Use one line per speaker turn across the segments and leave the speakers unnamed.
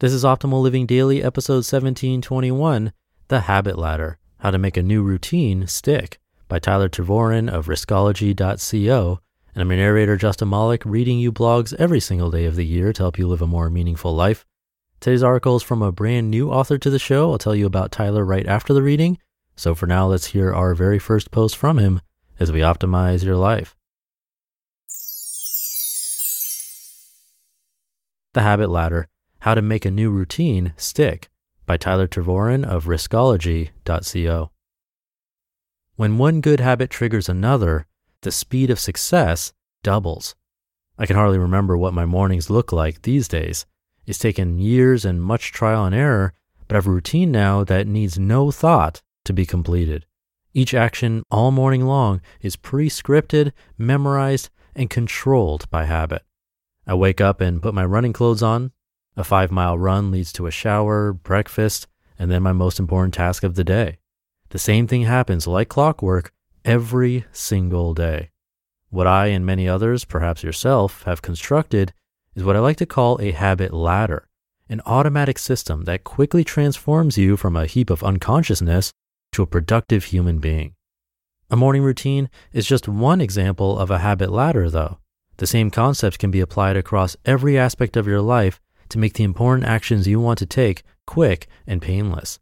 This is Optimal Living Daily, episode 1721 The Habit Ladder How to Make a New Routine Stick by Tyler Tervoren of Riskology.co. And I'm your narrator, Justin Malik, reading you blogs every single day of the year to help you live a more meaningful life. Today's article is from a brand new author to the show. I'll tell you about Tyler right after the reading. So for now, let's hear our very first post from him as we optimize your life. The Habit Ladder how to Make a New Routine Stick by Tyler Tervoren of Riskology.co. When one good habit triggers another, the speed of success doubles. I can hardly remember what my mornings look like these days. It's taken years and much trial and error, but I have a routine now that needs no thought to be completed. Each action all morning long is pre scripted, memorized, and controlled by habit. I wake up and put my running clothes on, a five mile run leads to a shower, breakfast, and then my most important task of the day. The same thing happens like clockwork every single day. What I and many others, perhaps yourself, have constructed is what I like to call a habit ladder, an automatic system that quickly transforms you from a heap of unconsciousness to a productive human being. A morning routine is just one example of a habit ladder, though. The same concepts can be applied across every aspect of your life to make the important actions you want to take quick and painless.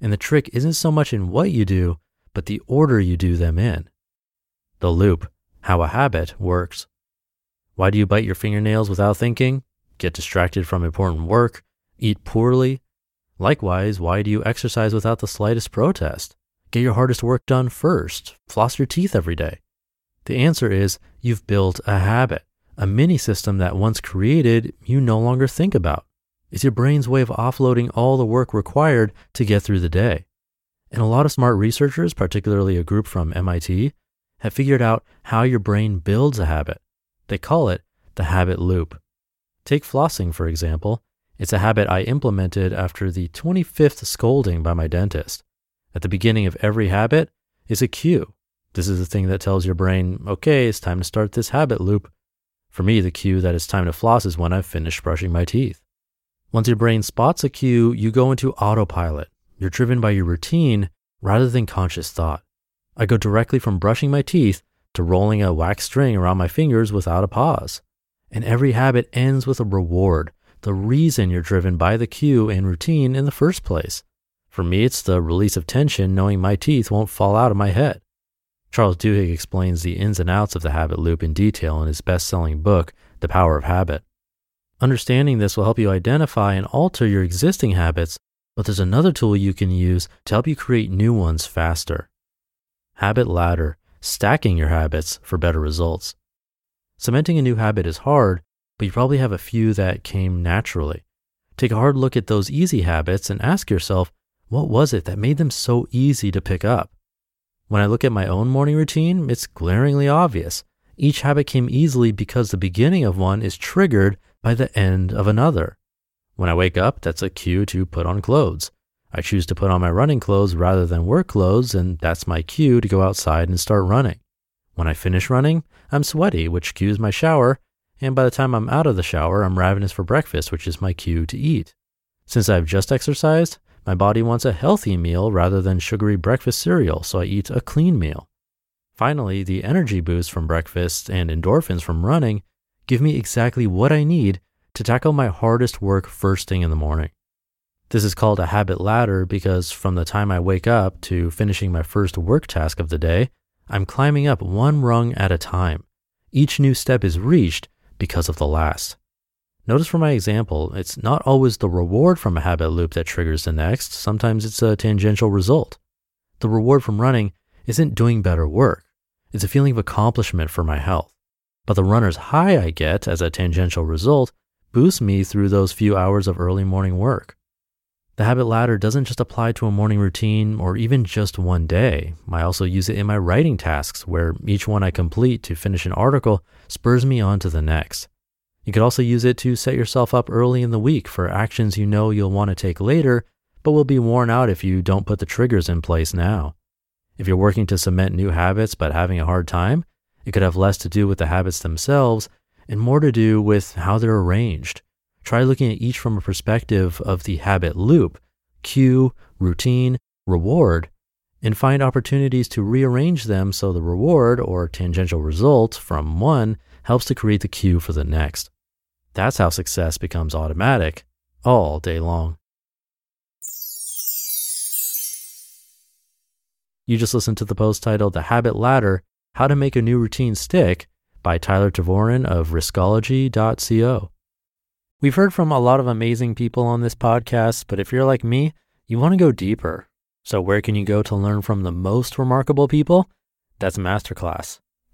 And the trick isn't so much in what you do, but the order you do them in. The loop, how a habit works. Why do you bite your fingernails without thinking? Get distracted from important work? Eat poorly? Likewise, why do you exercise without the slightest protest? Get your hardest work done first. Floss your teeth every day. The answer is you've built a habit a mini system that once created, you no longer think about. It's your brain's way of offloading all the work required to get through the day. And a lot of smart researchers, particularly a group from MIT, have figured out how your brain builds a habit. They call it the habit loop. Take flossing, for example. It's a habit I implemented after the 25th scolding by my dentist. At the beginning of every habit is a cue. This is the thing that tells your brain, okay, it's time to start this habit loop. For me, the cue that it's time to floss is when I've finished brushing my teeth. Once your brain spots a cue, you go into autopilot. You're driven by your routine rather than conscious thought. I go directly from brushing my teeth to rolling a wax string around my fingers without a pause. And every habit ends with a reward, the reason you're driven by the cue and routine in the first place. For me, it's the release of tension knowing my teeth won't fall out of my head. Charles Duhigg explains the ins and outs of the habit loop in detail in his best selling book, The Power of Habit. Understanding this will help you identify and alter your existing habits, but there's another tool you can use to help you create new ones faster. Habit Ladder, stacking your habits for better results. Cementing a new habit is hard, but you probably have a few that came naturally. Take a hard look at those easy habits and ask yourself, what was it that made them so easy to pick up? When I look at my own morning routine, it's glaringly obvious. Each habit came easily because the beginning of one is triggered by the end of another. When I wake up, that's a cue to put on clothes. I choose to put on my running clothes rather than work clothes, and that's my cue to go outside and start running. When I finish running, I'm sweaty, which cues my shower, and by the time I'm out of the shower, I'm ravenous for breakfast, which is my cue to eat. Since I've just exercised, my body wants a healthy meal rather than sugary breakfast cereal, so I eat a clean meal. Finally, the energy boost from breakfast and endorphins from running give me exactly what I need to tackle my hardest work first thing in the morning. This is called a habit ladder because from the time I wake up to finishing my first work task of the day, I'm climbing up one rung at a time. Each new step is reached because of the last. Notice for my example, it's not always the reward from a habit loop that triggers the next. Sometimes it's a tangential result. The reward from running isn't doing better work. It's a feeling of accomplishment for my health. But the runner's high I get as a tangential result boosts me through those few hours of early morning work. The habit ladder doesn't just apply to a morning routine or even just one day. I also use it in my writing tasks, where each one I complete to finish an article spurs me on to the next. You could also use it to set yourself up early in the week for actions you know you'll want to take later, but will be worn out if you don't put the triggers in place now. If you're working to cement new habits but having a hard time, it could have less to do with the habits themselves and more to do with how they're arranged. Try looking at each from a perspective of the habit loop, cue, routine, reward, and find opportunities to rearrange them so the reward or tangential result from one helps to create the cue for the next. That's how success becomes automatic all day long. You just listened to the post titled The Habit Ladder How to Make a New Routine Stick by Tyler Tervoren of riskology.co. We've heard from a lot of amazing people on this podcast, but if you're like me, you want to go deeper. So, where can you go to learn from the most remarkable people? That's Masterclass.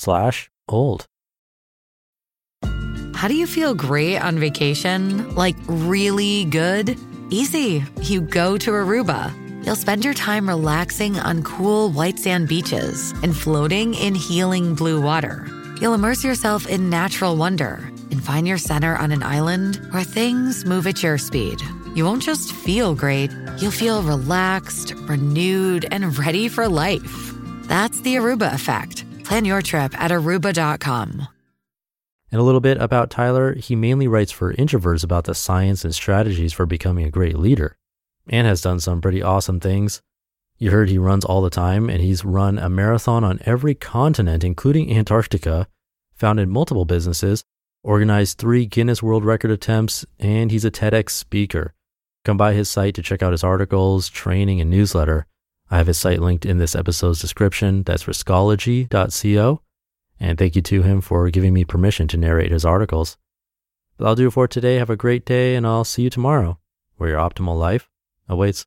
slash old.
How do you feel great on vacation? Like really good? Easy. You go to Aruba. You'll spend your time relaxing on cool white sand beaches and floating in healing blue water. You'll immerse yourself in natural wonder and find your center on an island where things move at your speed you won't just feel great, you'll feel relaxed, renewed, and ready for life. That's the Aruba effect. Plan your trip at aruba.com.
And a little bit about Tyler, he mainly writes for introverts about the science and strategies for becoming a great leader and has done some pretty awesome things. You heard he runs all the time, and he's run a marathon on every continent, including Antarctica, founded multiple businesses, organized three Guinness World Record attempts, and he's a TEDx speaker. Come by his site to check out his articles, training, and newsletter. I have his site linked in this episode's description. That's riskology.co. And thank you to him for giving me permission to narrate his articles. But I'll do it for today. Have a great day, and I'll see you tomorrow, where your optimal life awaits.